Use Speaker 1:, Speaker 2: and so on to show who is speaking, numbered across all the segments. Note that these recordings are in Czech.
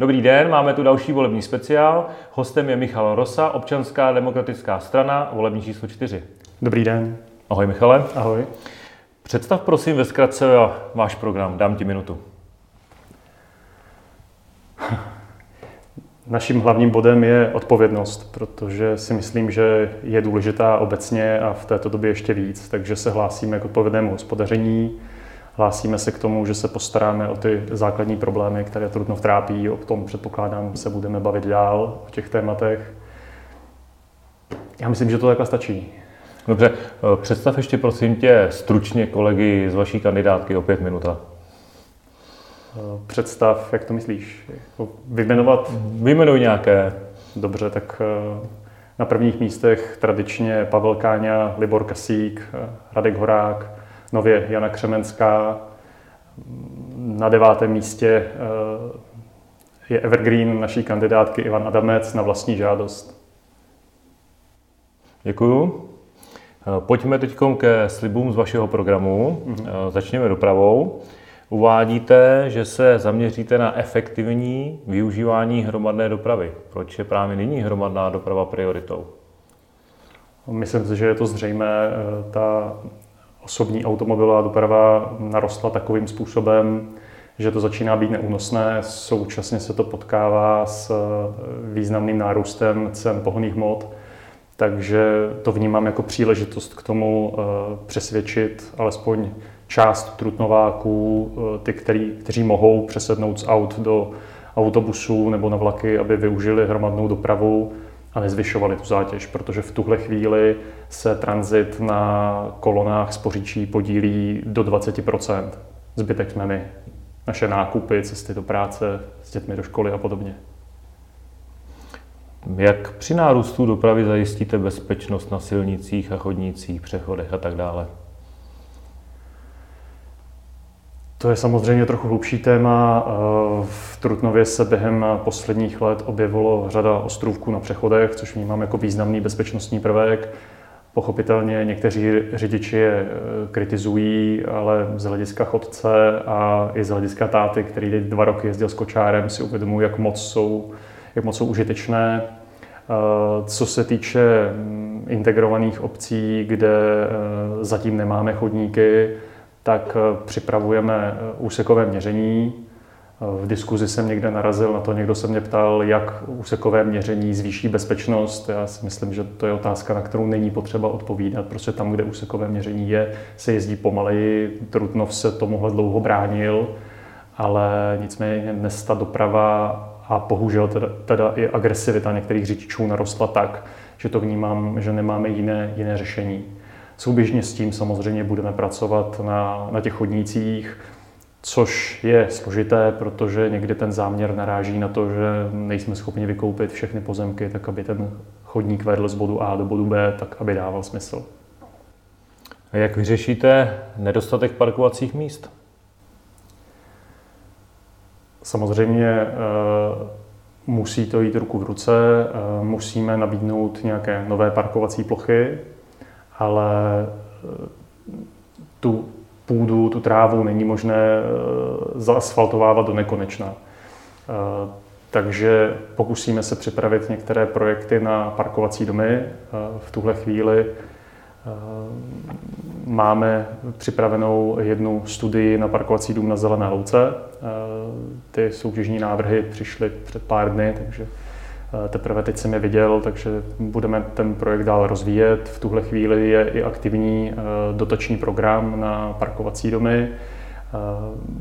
Speaker 1: Dobrý den, máme tu další volební speciál. Hostem je Michal Rosa, občanská demokratická strana, volební číslo 4.
Speaker 2: Dobrý den.
Speaker 1: Ahoj Michale.
Speaker 2: Ahoj.
Speaker 1: Představ prosím ve zkratce váš program, dám ti minutu.
Speaker 2: Naším hlavním bodem je odpovědnost, protože si myslím, že je důležitá obecně a v této době ještě víc, takže se hlásíme k odpovědnému hospodaření, hlásíme se k tomu, že se postaráme o ty základní problémy, které trudno trápí, o tom předpokládám se budeme bavit dál, o těch tématech. Já myslím, že to takhle stačí.
Speaker 1: Dobře, představ ještě prosím tě stručně kolegy z vaší kandidátky o pět minut.
Speaker 2: Představ, jak to myslíš? Jako vyjmenovat?
Speaker 1: Vyjmenuj nějaké.
Speaker 2: Dobře, tak eh, na prvních místech tradičně Pavel Káňa, Libor Kasík, eh, Radek Horák, nově Jana Křemenská. Na devátém místě eh, je Evergreen naší kandidátky Ivan Adamec na vlastní žádost.
Speaker 1: Děkuju. Pojďme teď ke slibům z vašeho programu. Mm-hmm. Začněme dopravou. Uvádíte, že se zaměříte na efektivní využívání hromadné dopravy. Proč je právě nyní hromadná doprava prioritou?
Speaker 2: Myslím si, že je to zřejmé. Ta osobní automobilová doprava narostla takovým způsobem, že to začíná být neúnosné. Současně se to potkává s významným nárůstem cen pohonných hmot. Takže to vnímám jako příležitost k tomu eh, přesvědčit alespoň část trutnováků, eh, ty, který, kteří mohou přesednout z aut do autobusů nebo na vlaky, aby využili hromadnou dopravu a nezvyšovali tu zátěž, protože v tuhle chvíli se tranzit na kolonách spoříčí podílí do 20% Zbytek jsme my. Naše nákupy, cesty do práce, s dětmi do školy a podobně.
Speaker 1: Jak při nárůstu dopravy zajistíte bezpečnost na silnicích a chodnících, přechodech a tak dále?
Speaker 2: To je samozřejmě trochu hlubší téma. V Trutnově se během posledních let objevilo řada ostrůvků na přechodech, což vnímám jako významný bezpečnostní prvek. Pochopitelně někteří řidiči je e, kritizují, ale z hlediska chodce a i z hlediska táty, který dva roky jezdil s kočárem, si uvědomují, jak moc jsou, jak moc jsou užitečné. E, co se týče mm, integrovaných obcí, kde e, zatím nemáme chodníky, tak eh, připravujeme eh, úsekové měření. Eh, v diskuzi jsem někde narazil na to, někdo se mě ptal, jak úsekové měření zvýší bezpečnost. Já si myslím, že to je otázka, na kterou není potřeba odpovídat. Prostě tam, kde úsekové měření je, se jezdí pomaleji. Trutnov se tomuhle dlouho bránil, ale nicméně dnes ta doprava a bohužel teda, teda i agresivita některých řidičů narostla tak, že to vnímám, že nemáme jiné, jiné řešení. Souběžně s tím samozřejmě budeme pracovat na, na těch chodnících, což je složité, protože někdy ten záměr naráží na to, že nejsme schopni vykoupit všechny pozemky, tak aby ten chodník vedl z bodu A do bodu B, tak aby dával smysl.
Speaker 1: A jak vyřešíte nedostatek parkovacích míst?
Speaker 2: Samozřejmě eh, musí to jít ruku v ruce, eh, musíme nabídnout nějaké nové parkovací plochy, ale eh, tu půdu, tu trávu není možné eh, zaasfaltovávat do nekonečna. Eh, takže pokusíme se připravit některé projekty na parkovací domy. V tuhle chvíli máme připravenou jednu studii na parkovací dům na Zelené louce. Ty soutěžní návrhy přišly před pár dny, takže teprve teď jsem je viděl, takže budeme ten projekt dál rozvíjet. V tuhle chvíli je i aktivní eh, dotační program na parkovací domy. Eh,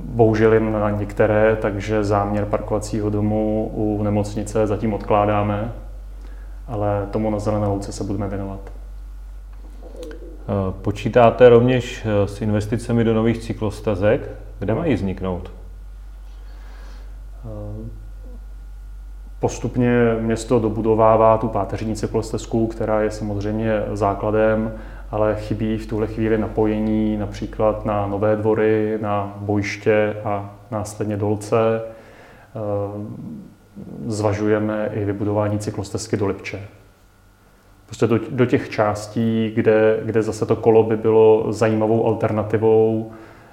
Speaker 2: bohužel jen na některé, takže záměr parkovacího domu u nemocnice zatím odkládáme, ale tomu na Zelené louce se budeme věnovat.
Speaker 1: Počítáte rovněž s investicemi do nových cyklostezek? Kde mají vzniknout?
Speaker 2: Postupně město dobudovává tu páteřní cyklostezku, která je samozřejmě základem, ale chybí v tuhle chvíli napojení například na Nové dvory, na bojiště a následně Dolce. Eh, zvažujeme i vybudování cyklostezky do Lipče. Prostě do, do těch částí, kde, kde zase to kolo by bylo zajímavou alternativou,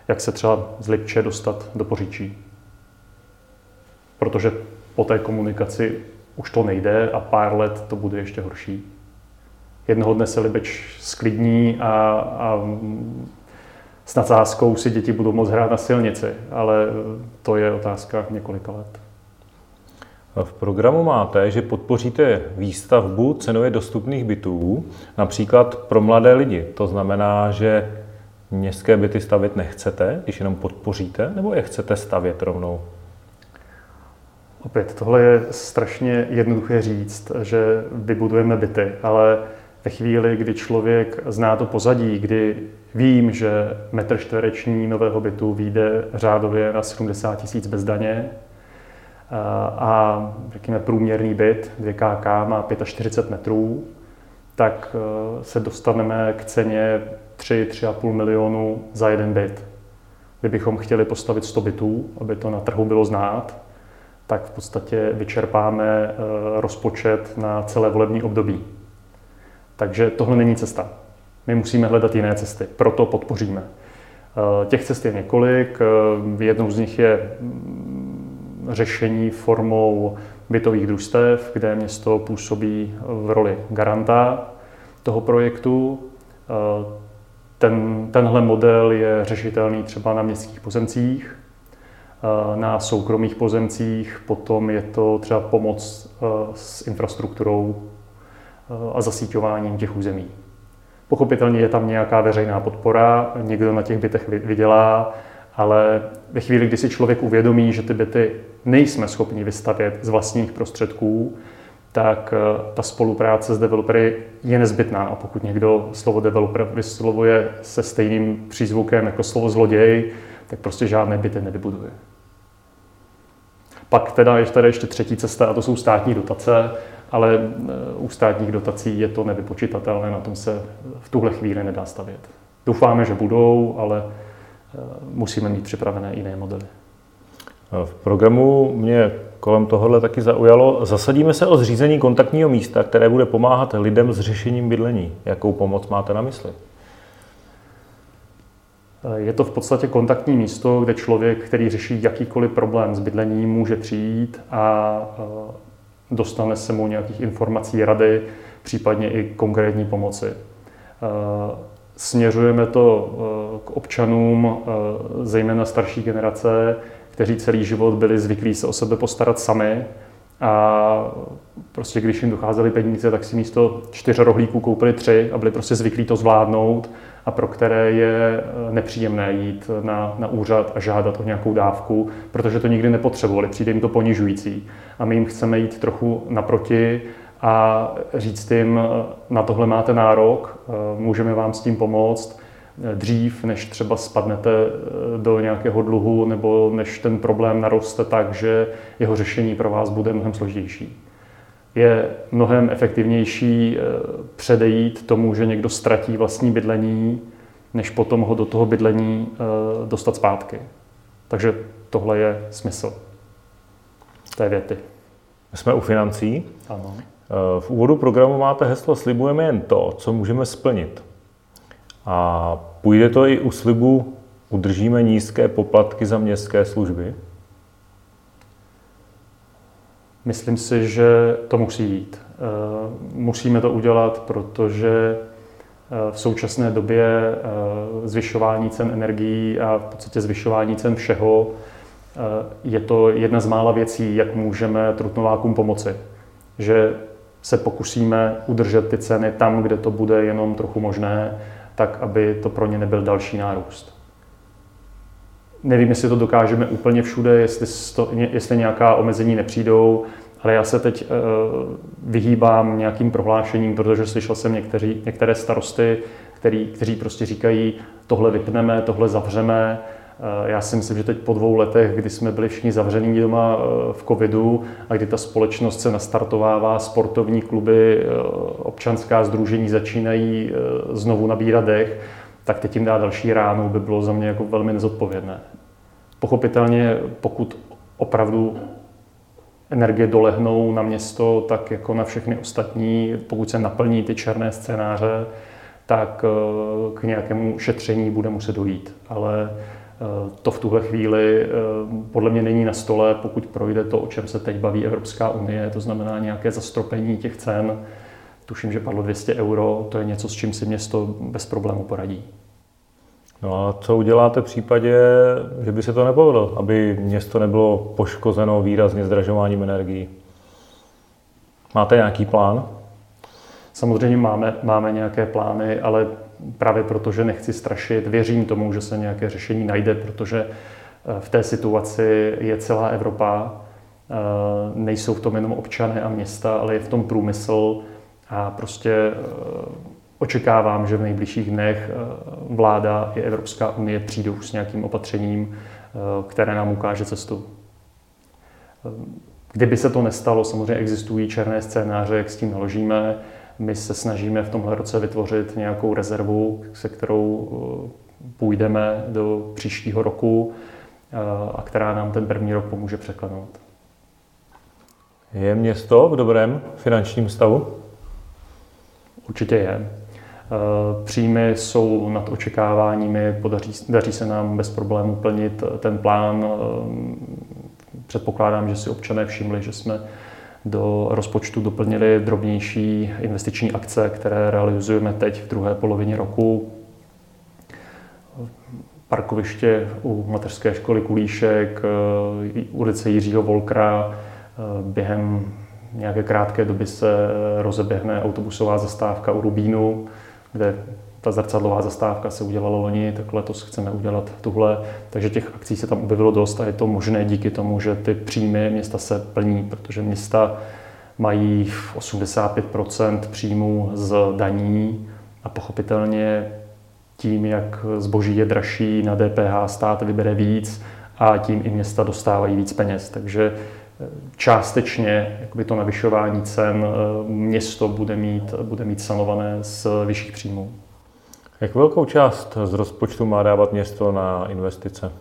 Speaker 2: jak se třeba z Lipče dostat do Poříčí. Protože po té komunikaci už to nejde a pár let to bude ještě horší. Jednoho dne se Libeč sklidní a, a s nadsázkou si děti budou moct hrát na silnici, ale to je otázka několika let.
Speaker 1: V programu máte, že podpoříte výstavbu cenově dostupných bytů, například pro mladé lidi. To znamená, že městské byty stavět nechcete, když jenom podpoříte, nebo je chcete stavět rovnou?
Speaker 2: Opět, tohle je strašně jednoduché říct, že vybudujeme byty, ale ve chvíli, kdy člověk zná to pozadí, kdy vím, že metr čtvereční nového bytu vyjde řádově na 70 tisíc bez daně a řekněme průměrný byt 2KK má 45 metrů, tak e, se dostaneme k ceně 3-3,5 milionu za jeden byt. Kdybychom chtěli postavit 100 bytů, aby to na trhu bylo znát, tak v podstatě vyčerpáme e, rozpočet na celé volební období. Takže tohle není cesta. My musíme hledat jiné cesty, proto podpoříme. Eh, těch cest je několik. Eh, jednou z nich je mm, řešení formou bytových družstev, kde město působí v roli garanta toho projektu. Eh, ten, tenhle model je řešitelný třeba na městských pozemcích, na soukromých pozemcích, potom je to třeba pomoc s infrastrukturou a zasíťováním těch území. Pochopitelně je tam nějaká veřejná podpora, někdo na těch bytech vydělá, ale ve chvíli, kdy si člověk uvědomí, že ty byty nejsme schopni vystavět z vlastních prostředků, tak eh, ta spolupráce s developery je nezbytná. A pokud někdo slovo developer vyslovuje se stejným přízvukem jako slovo zloděj, tak prostě žádné byty nevybuduje. Pak teda je tady ještě třetí cesta a to jsou státní dotace ale eh, u státních dotací je to nevypočitatelné, na tom se v tuhle chvíli nedá stavět. Doufáme, že budou, ale eh, musíme mít připravené jiné modely.
Speaker 1: V programu mě kolem tohohle taky zaujalo. Zasadíme se o zřízení kontaktního místa, které bude pomáhat lidem s řešením bydlení. Jakou pomoc máte na mysli?
Speaker 2: Eh, je to v podstatě kontaktní místo, kde člověk, který řeší jakýkoliv problém s bydlením, může přijít a dostane se mu nějakých informací, rady, případně i konkrétní pomoci. Eh, směřujeme to eh, k občanům, eh, zejména starší generace, kteří celý život byli zvyklí se o sebe postarat sami a prostě když jim docházely peníze, tak si místo čtyř rohlíků koupili tři a byli prostě zvyklí to zvládnout a pro které je nepříjemné jít na, na úřad a žádat o nějakou dávku, protože to nikdy nepotřebovali, přijde jim to ponižující. A my jim chceme jít trochu naproti a říct jim, na tohle máte nárok, můžeme vám s tím pomoct, dřív, než třeba spadnete do nějakého dluhu nebo než ten problém naroste tak, že jeho řešení pro vás bude mnohem složitější. Je mnohem efektivnější předejít tomu, že někdo ztratí vlastní bydlení, než potom ho do toho bydlení dostat zpátky. Takže tohle je smysl té věty.
Speaker 1: Jsme u financí.
Speaker 2: Ano.
Speaker 1: V úvodu programu máte heslo Slibujeme jen to, co můžeme splnit. A půjde to i u slibu Udržíme nízké poplatky za městské služby?
Speaker 2: Myslím si, že to musí jít. Eh, musíme to udělat, protože eh, v současné době eh, zvyšování cen energií a v podstatě zvyšování cen všeho je to jedna z mála věcí, jak můžeme trutnovákům pomoci. Že se pokusíme udržet ty ceny tam, kde to bude jenom trochu možné, tak aby to pro ně nebyl další nárůst. Nevím, jestli to dokážeme úplně všude, jestli, to, jestli nějaká omezení nepřijdou, ale já se teď uh, vyhýbám nějakým prohlášením, protože slyšel jsem někteří, některé starosty, který, kteří prostě říkají, tohle vypneme, tohle zavřeme, Eh, já si myslím, že teď po dvou letech, kdy jsme byli všichni zavření doma eh, v covidu a kdy ta společnost se nastartovává, sportovní kluby, eh, občanská združení začínají znovu nabírat dech, tak teď jim dá další ránu by bylo za mě jako velmi nezodpovědné. Pochopitelně, pokud opravdu energie dolehnou na město, tak jako na všechny ostatní, pokud se naplní ty černé scénáře, tak k nějakému šetření bude muset dojít. Ale to v tuhle chvíli podle mě není na stole, pokud projde to, o čem se teď baví Evropská unie, to znamená nějaké zastropení těch cen. Tuším, že padlo 200 euro, to je něco, s čím si město bez problému poradí.
Speaker 1: No a co uděláte v případě, že by se to nepovedlo, aby město nebylo poškozeno výrazně zdražováním energií? Máte nějaký plán?
Speaker 2: Samozřejmě máme, máme nějaké plány, ale právě protože nechci strašit, věřím tomu, že se nějaké řešení najde, protože eh, v té situaci je celá Evropa. Eh, nejsou v tom jenom občané a města, ale je v tom průmysl a prostě eh, očekávám, že v nejbližších dnech vláda i Evropská unie přijdou s nějakým opatřením, které nám ukáže cestu. Kdyby se to nestalo, samozřejmě existují černé scénáře, jak s tím naložíme. My se snažíme v tomhle roce vytvořit nějakou rezervu, se kterou eh, půjdeme do příštího roku eh, a která nám ten první rok pomůže překlenout.
Speaker 1: Je město v dobrém finančním stavu?
Speaker 2: Určitě je. Eh, příjmy jsou nad očekáváními, podaří, daří se nám bez problémů plnit ten plán. Předpokládám, že si občané všimli, že jsme do rozpočtu doplnili drobnější investiční akce, které realizujeme teď v druhé polovině roku. Parkoviště u mateřské školy Kulíšek, ulice Jiřího Volkra. Během nějaké krátké doby se rozeběhne autobusová zastávka u Rubínu, kde ta zrcadlová zastávka se udělala loni, tak letos chceme udělat tuhle. Takže těch akcí se tam objevilo dost a je to možné díky tomu, že ty příjmy města se plní, protože města mají 85% příjmů z daní a pochopitelně tím, jak zboží je dražší, na DPH stát vybere víc a tím i města dostávají víc peněz. Takže eh, částečně jakoby to navyšování cen eh, město bude mít, bude mít sanované z vyšších příjmů.
Speaker 1: Jak velkou část z rozpočtu má dávat město na investice?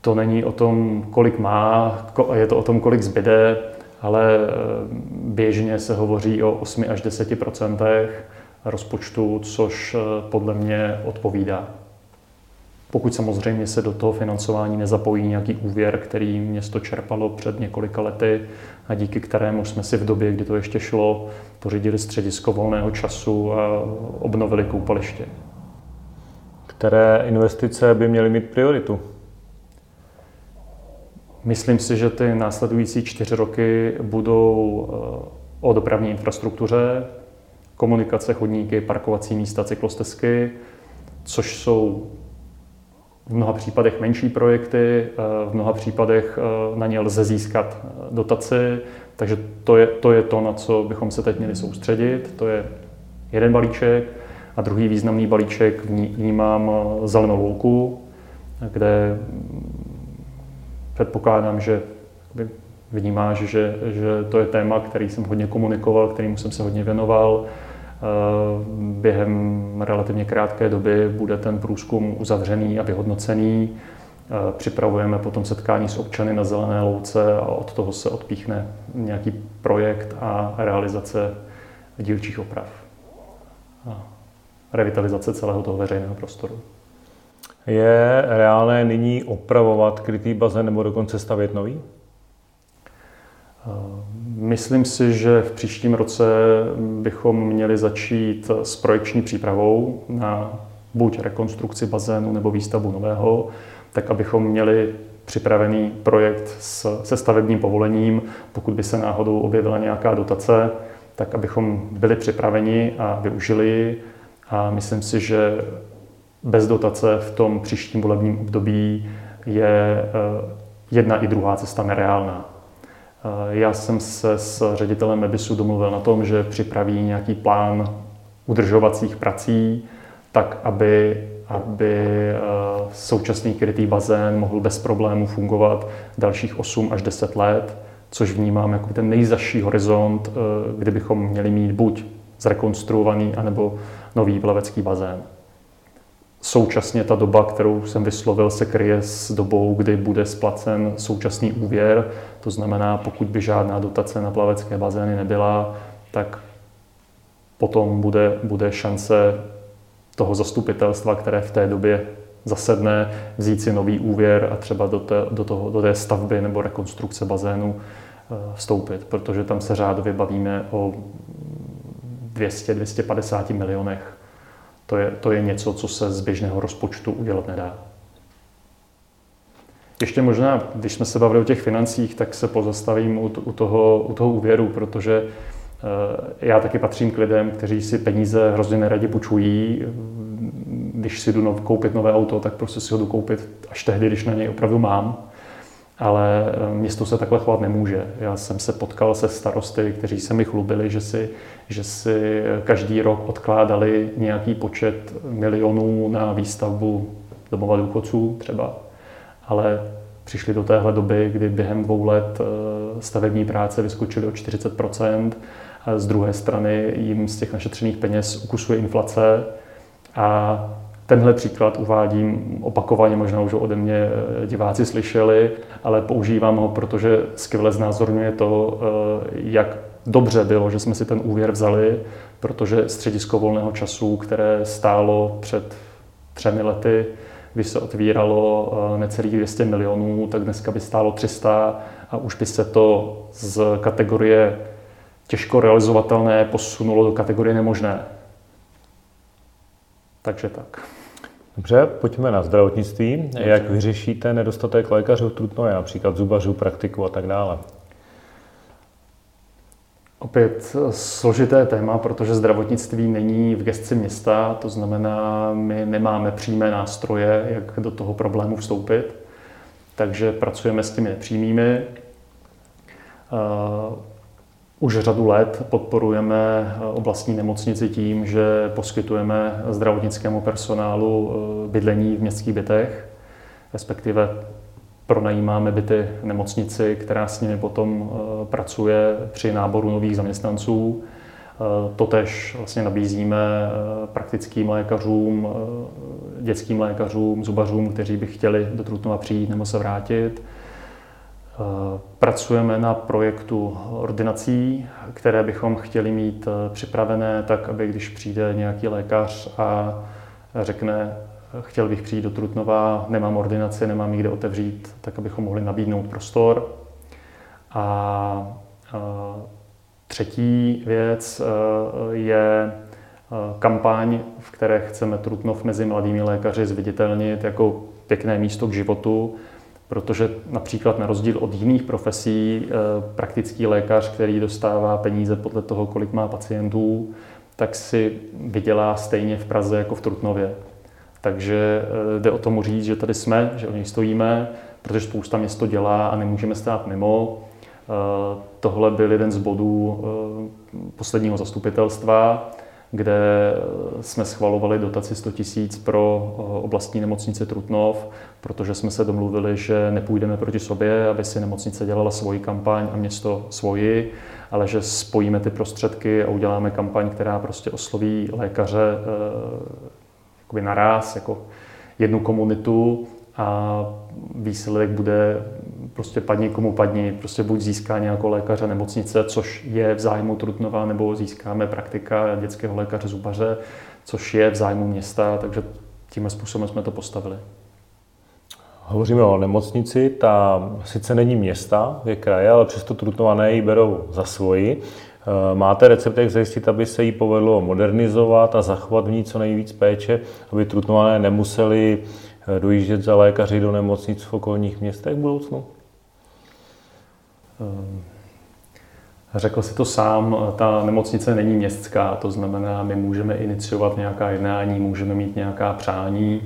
Speaker 2: To není o tom, kolik má, je to o tom, kolik zbyde, ale eh, běžně se hovoří o 8 až 10% rozpočtu, což eh, podle mě odpovídá. Pokud samozřejmě se do toho financování nezapojí nějaký úvěr, který město čerpalo před několika lety a díky kterému jsme si v době, kdy to ještě šlo, pořídili středisko volného času a obnovili koupaliště.
Speaker 1: Které investice by měly mít prioritu?
Speaker 2: Myslím si, že ty následující čtyři roky budou eh, o dopravní infrastruktuře, komunikace, chodníky, parkovací místa, cyklostezky, což jsou v mnoha případech menší projekty, eh, v mnoha případech eh, na ně lze získat dotaci, takže to je, to je to, na co bychom se teď měli soustředit. To je jeden balíček a druhý významný balíček vnímám zelenou louku, kde předpokládám, že vnímáš, že, že to je téma, který jsem hodně komunikoval, kterým jsem se hodně věnoval. Eh, během relativně krátké doby bude ten průzkum uzavřený a vyhodnocený. Eh, připravujeme potom setkání s občany na Zelené louce a od toho se odpíchne nějaký projekt a realizace dílčích oprav. A revitalizace celého toho veřejného prostoru.
Speaker 1: Je reálné nyní opravovat krytý bazén nebo dokonce stavět nový?
Speaker 2: Myslím si, že v příštím roce bychom měli začít s projekční přípravou na buď rekonstrukci bazénu nebo výstavbu nového, tak abychom měli připravený projekt s, se stavebním povolením, pokud by se náhodou objevila nějaká dotace, tak abychom byli připraveni a využili ji. A myslím si, že bez dotace v tom příštím volebním období je eh, jedna i druhá cesta nereálná. Eh, já jsem se s ředitelem MEBISu domluvil na tom, že připraví nějaký plán udržovacích prací, tak aby, aby eh, současný krytý bazén mohl bez problémů fungovat dalších 8 až 10 let, což vnímám jako ten nejzaší horizont, kdybychom měli mít buď zrekonstruovaný, anebo nový plavecký bazén. Současně ta doba, kterou jsem vyslovil, se kryje s dobou, kdy bude splacen současný úvěr. To znamená, pokud by žádná dotace na plavecké bazény nebyla, tak potom bude, bude šance toho zastupitelstva, které v té době zasedne, vzít si nový úvěr a třeba do té, do toho, do té stavby nebo rekonstrukce bazénu eh, vstoupit, protože tam se řádově bavíme o 200-250 milionech. To je, to je něco, co se z běžného rozpočtu udělat nedá. Ještě možná, když jsme se bavili o těch financích, tak se pozastavím u, u, toho, u toho úvěru, protože eh, já taky patřím k lidem, kteří si peníze hrozně neradi půjčují. Když si jdu koupit nové auto, tak prostě si ho jdu koupit až tehdy, když na něj opravdu mám. Ale eh, město se takhle chovat nemůže. Já jsem se potkal se starosty, kteří se mi chlubili, že si, že si každý rok odkládali nějaký počet milionů na výstavbu domova důchodců třeba ale přišli do téhle doby, kdy během dvou let eh, stavební práce vyskočily o 40% a z druhé strany jim z těch našetřených peněz ukusuje inflace a Tenhle příklad uvádím opakovaně, možná už ode mě eh, diváci slyšeli, ale používám ho, protože skvěle znázorňuje to, eh, jak dobře bylo, že jsme si ten úvěr vzali, protože středisko volného času, které stálo před třemi lety, když se otvíralo eh, necelých 200 milionů, tak dneska by stálo 300 a už by se to z kategorie těžko realizovatelné posunulo do kategorie nemožné. Takže tak.
Speaker 1: Dobře, pojďme na zdravotnictví. Dobře. Jak vyřešíte nedostatek lékařů v Trutnově, například zubařů, praktiků a tak dále?
Speaker 2: Opět složité téma, protože zdravotnictví není v gestci města, to znamená, my nemáme přímé nástroje, jak do toho problému vstoupit, takže pracujeme s těmi nepřímými. Už řadu let podporujeme oblastní nemocnici tím, že poskytujeme zdravotnickému personálu uh, bydlení v městských bytech, respektive pronajímáme byty v nemocnici, která s nimi potom eh, pracuje při náboru nových zaměstnanců. Eh, totež vlastně nabízíme eh, praktickým lékařům, dětským lékařům, zubařům, kteří by chtěli do Trutnova přijít nebo se vrátit. Pracujeme na projektu ordinací, které bychom chtěli mít připravené tak, aby když přijde nějaký lékař a řekne, chtěl bych přijít do Trutnova, nemám ordinaci, nemám nikde otevřít, tak abychom mohli nabídnout prostor. A, třetí věc je kampaň, v které chceme Trutnov mezi mladými lékaři zviditelnit jako pěkné místo k životu, protože například na rozdíl od jiných profesí e, praktický lékař, který dostává peníze podle toho, kolik má pacientů, tak si vydělá stejně v Praze jako v Trutnově. Takže eh, jde o tomu říct, že tady jsme, že o něj stojíme, protože spousta město dělá a nemůžeme stát mimo. Eh, tohle byl jeden z bodů eh, posledního zastupitelstva, kde jsme schvalovali dotaci 100 tisíc pro oblastní nemocnice Trutnov, protože jsme se domluvili, že nepůjdeme proti sobě, aby si nemocnice dělala svoji kampaň a město svoji, ale že spojíme ty prostředky a uděláme kampaň, která prostě osloví lékaře jakoby naraz, jako jednu komunitu a výsledek bude prostě padni komu padni, prostě buď získá nějakou lékaře nemocnice, což je v zájmu Trutnova, nebo získáme praktika dětského lékaře zubaře, což je v zájmu města, takže tímhle způsobem jsme to postavili.
Speaker 1: Hovoříme o nemocnici, ta sice není města, je kraje, ale přesto Trutnované ji berou za svoji. Eh, máte recept, jak zajistit, aby se jí povedlo modernizovat a zachovat v ní co nejvíc péče, aby trutnované nemuseli eh, dojíždět za lékaři do nemocnic v okolních městech v budoucnu?
Speaker 2: Eh, řekl si to sám, ta nemocnice není městská, to znamená, my můžeme iniciovat nějaká jednání, můžeme mít nějaká přání,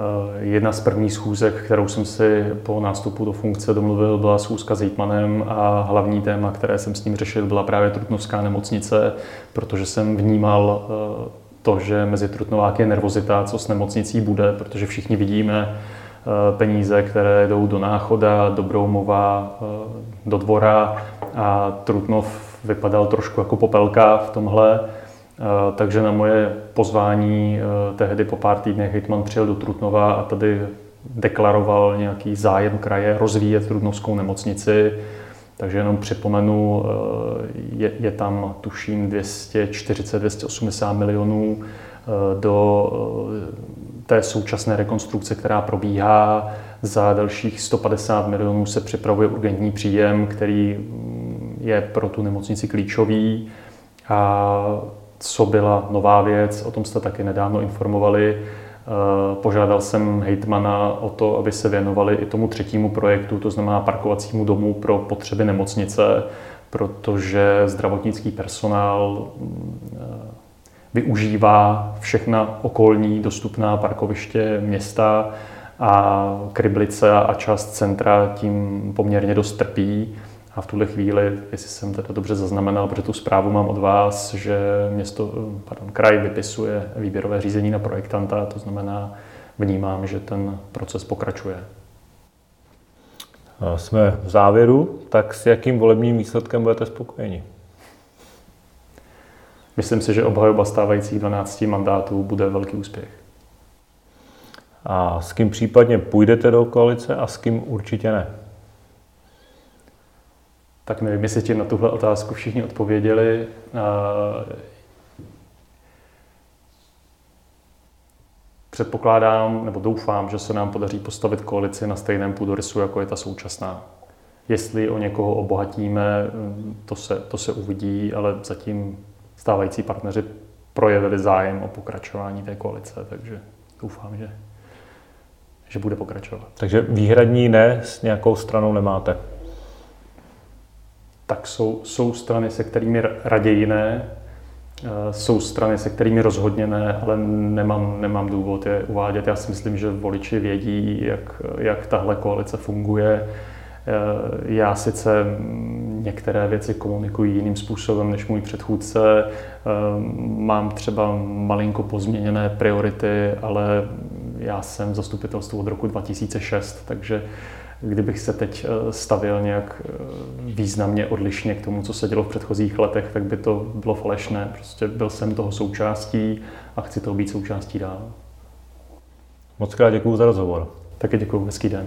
Speaker 2: Eh, jedna z prvních schůzek, kterou jsem si po nástupu do funkce domluvil, byla schůzka s Hejtmanem a hlavní téma, které jsem s ním řešil, byla právě Trutnovská nemocnice, protože jsem vnímal eh, to, že mezi Trutnováky je nervozita, co s nemocnicí bude, protože všichni vidíme peníze, které jdou do Náchoda, do Broumova, do Dvora a Trutnov vypadal trošku jako popelka v tomhle. Eh, takže na moje pozvání eh, tehdy po pár týdnech Hitman přijel do Trutnova a tady deklaroval nějaký zájem kraje rozvíjet Trutnovskou nemocnici. Takže jenom připomenu, eh, je, je tam tuším 240-280 milionů do té současné rekonstrukce, která probíhá. Za dalších 150 milionů se připravuje urgentní příjem, který mm, je pro tu nemocnici klíčový. A co byla nová věc, o tom jste taky nedávno informovali, Eh, požádal jsem hejtmana o to, aby se věnovali i tomu třetímu projektu, to znamená parkovacímu domu pro potřeby nemocnice, protože zdravotnický personál využívá všechna okolní dostupná parkoviště města a Kryblice a část centra tím poměrně dost trpí. A v tuhle chvíli, jestli jsem teda dobře zaznamenal, protože tu zprávu mám od vás, že město, pardon, kraj vypisuje výběrové řízení na projektanta, to znamená, vnímám, že ten proces pokračuje.
Speaker 1: Jsme v závěru, tak s jakým volebním výsledkem budete spokojeni?
Speaker 2: Myslím si, že obhajoba stávajících 12 mandátů bude velký úspěch.
Speaker 1: A s kým případně půjdete do koalice a s kým určitě ne?
Speaker 2: tak nevím, jestli ti na tuhle otázku všichni odpověděli. Předpokládám, nebo doufám, že se nám podaří postavit koalici na stejném půdorysu, jako je ta současná. Jestli o někoho obohatíme, to se, to se uvidí, ale zatím stávající partneři projevili zájem o pokračování té koalice, takže doufám, že, že bude pokračovat.
Speaker 1: Takže výhradní ne s nějakou stranou nemáte?
Speaker 2: tak jsou, jsou strany, se kterými raději ne, eh, jsou strany, se kterými rozhodně ne, ale nemám, nemám důvod je uvádět. Já si myslím, že voliči vědí, jak, jak tahle koalice funguje. Eh, já sice některé věci komunikuji jiným způsobem než můj předchůdce. Eh, mám třeba malinko pozměněné priority, ale já jsem v zastupitelstvu od roku 2006, takže Kdybych se teď eh, stavil nějak významně odlišně k tomu, co se dělo v předchozích letech, tak by to bylo falešné. Prostě byl jsem toho součástí a chci toho být součástí dál.
Speaker 1: Moc krát děkuji za rozhovor.
Speaker 2: Taky děkuji, hezký den.